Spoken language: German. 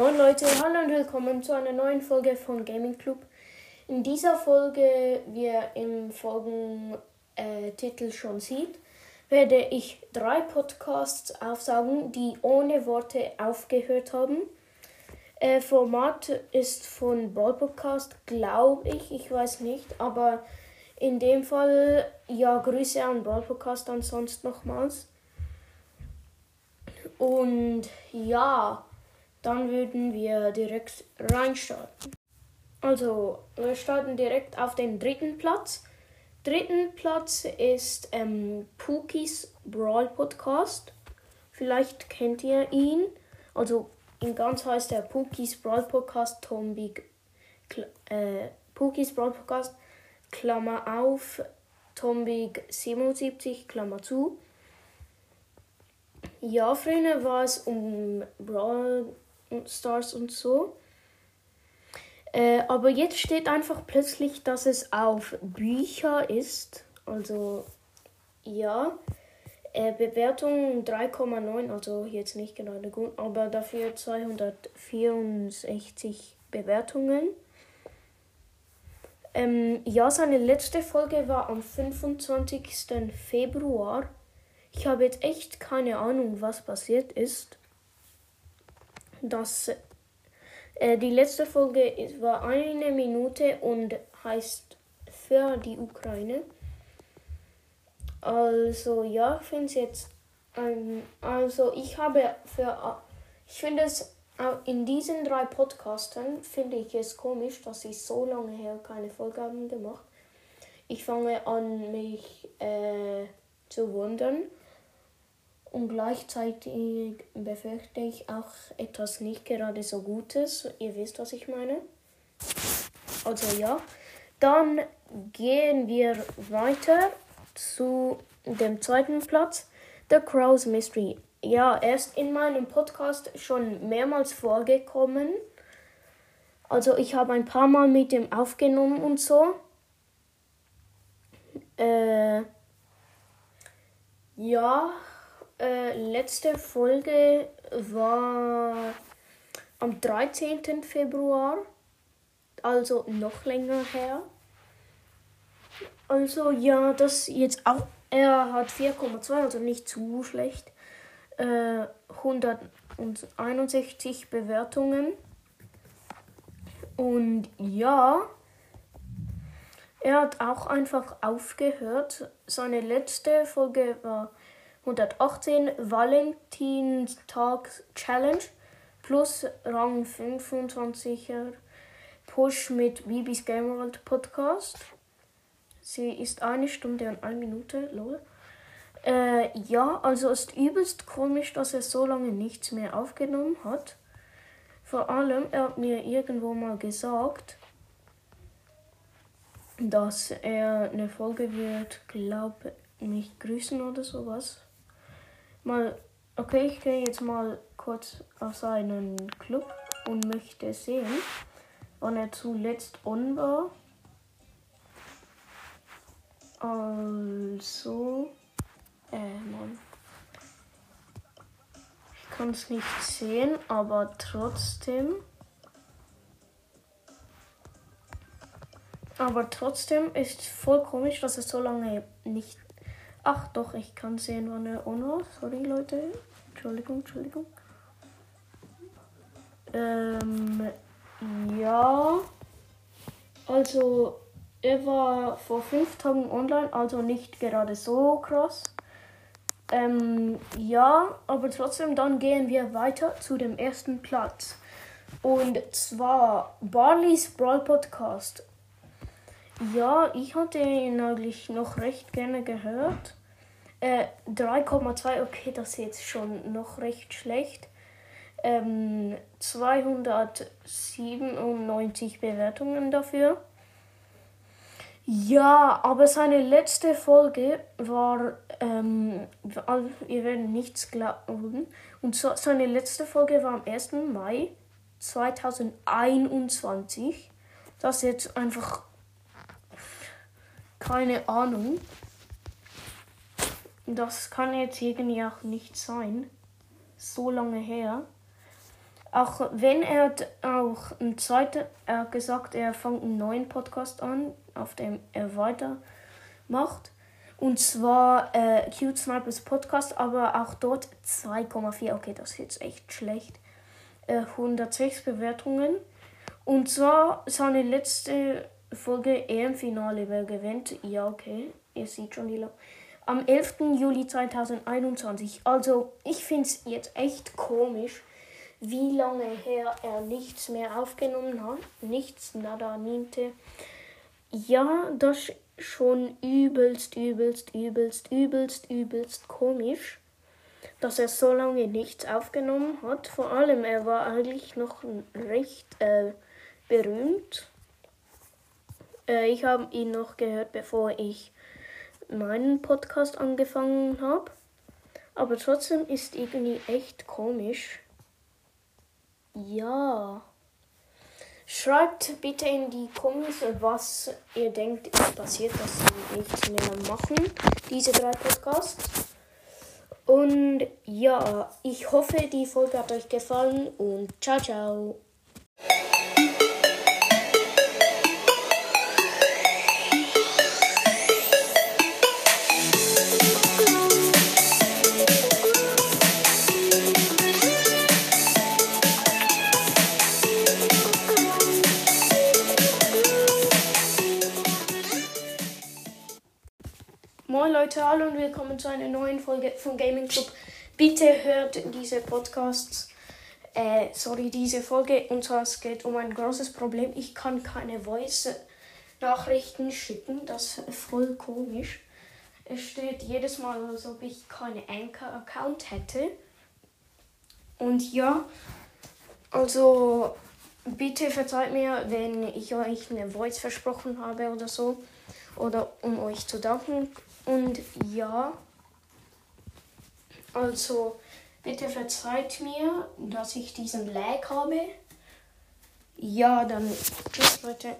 Moin Leute, hallo und willkommen zu einer neuen Folge von Gaming Club. In dieser Folge, wie ihr im Folgentitel schon sieht, werde ich drei Podcasts aufsagen, die ohne Worte aufgehört haben. Äh, Format ist von Brawl Podcast, glaube ich, ich weiß nicht, aber in dem Fall, ja, Grüße an Brawl Podcast ansonsten nochmals. Und ja, dann würden wir direkt reinstarten. Also, wir starten direkt auf den dritten Platz. Dritten Platz ist ähm, Pookies Brawl Podcast. Vielleicht kennt ihr ihn. Also, in ganz heißt er Pookies Brawl Podcast Tom Big. Äh, Pookies Brawl Podcast, Klammer auf, Tom Big 77, Klammer zu. Ja, früher war es um Brawl Stars und so. Äh, aber jetzt steht einfach plötzlich, dass es auf Bücher ist. Also ja. Äh, Bewertung 3,9, also jetzt nicht gerade gut, aber dafür 264 Bewertungen. Ähm, ja, seine letzte Folge war am 25. Februar. Ich habe jetzt echt keine Ahnung, was passiert ist. Das, äh, die letzte Folge war eine Minute und heißt für die Ukraine. Also ja, ich finde es jetzt, ähm, also ich habe für, ich finde es in diesen drei Podcasten finde ich es komisch, dass ich so lange her keine Folgen gemacht. Ich fange an, mich äh, zu wundern und gleichzeitig befürchte ich auch etwas nicht gerade so Gutes. Ihr wisst, was ich meine. Also ja. Dann gehen wir weiter zu dem zweiten Platz. The Crow's Mystery. Ja, er ist in meinem Podcast schon mehrmals vorgekommen. Also ich habe ein paar Mal mit ihm aufgenommen und so. Äh, ja, äh, letzte Folge war am 13. Februar, also noch länger her. Also ja, das jetzt auch, er hat 4,2, also nicht zu schlecht. Äh, 161 Bewertungen. Und ja, er hat auch einfach aufgehört. Seine letzte Folge war 118 Valentinstag Challenge plus Rang 25er Push mit Bibis Game World Podcast. Sie ist eine Stunde und eine Minute, lol. Äh, ja, also ist übelst komisch, dass er so lange nichts mehr aufgenommen hat. Vor allem, er hat mir irgendwo mal gesagt, dass er eine Folge wird, glaube mich grüßen oder sowas mal, okay, ich gehe jetzt mal kurz auf seinen Club und möchte sehen, wann er zuletzt on war. Also, äh, Mann. Ich kann es nicht sehen, aber trotzdem. Aber trotzdem ist voll komisch, dass es so lange nicht Ach doch, ich kann sehen, wann er on war. Sorry, Leute. Entschuldigung, Entschuldigung. Ähm, ja. Also, er war vor fünf Tagen online, also nicht gerade so krass. Ähm, ja, aber trotzdem, dann gehen wir weiter zu dem ersten Platz. Und zwar Barley's Brawl Podcast. Ja, ich hatte ihn eigentlich noch recht gerne gehört. Äh, 3,2, okay, das ist jetzt schon noch recht schlecht. Ähm, 297 Bewertungen dafür. Ja, aber seine letzte Folge war, ähm, ihr werdet nichts glauben, und so, seine letzte Folge war am 1. Mai 2021. Das ist jetzt einfach keine Ahnung. Das kann jetzt irgendwie auch nicht sein. So lange her. Auch wenn er auch ein zweiter, er hat gesagt, er fängt einen neuen Podcast an, auf dem er weitermacht. Und zwar äh, Cute Snipers Podcast, aber auch dort 2,4. Okay, das ist jetzt echt schlecht. Äh, 106 Bewertungen. Und zwar seine letzte Folge EM-Finale, wer gewinnt? Ja, okay, ihr seht schon die. Lo Am 11. Juli 2021. Also, ich finde es jetzt echt komisch, wie lange her er nichts mehr aufgenommen hat. Nichts, nada, niente. Ja, das ist schon übelst, übelst, übelst, übelst, übelst komisch, dass er so lange nichts aufgenommen hat. Vor allem, er war eigentlich noch recht äh, berühmt. Äh, ich habe ihn noch gehört, bevor ich meinen Podcast angefangen habe. Aber trotzdem ist irgendwie echt komisch. Ja. Schreibt bitte in die Kommentare, was ihr denkt, ist passiert, dass sie nichts mehr machen, diese drei Podcasts. Und ja, ich hoffe, die Folge hat euch gefallen und ciao, ciao. Moin Leute, hallo und willkommen zu einer neuen Folge von Gaming Club. Bitte hört diese Podcasts, äh, sorry, diese Folge. Und zwar es geht um ein großes Problem. Ich kann keine Voice-Nachrichten schicken. Das ist voll komisch. Es steht jedes Mal, als ob ich keinen Anchor-Account hätte. Und ja, also bitte verzeiht mir, wenn ich euch eine Voice versprochen habe oder so. Oder um euch zu danken. Und ja, also bitte verzeiht mir, dass ich diesen Lag habe. Ja, dann tschüss Leute.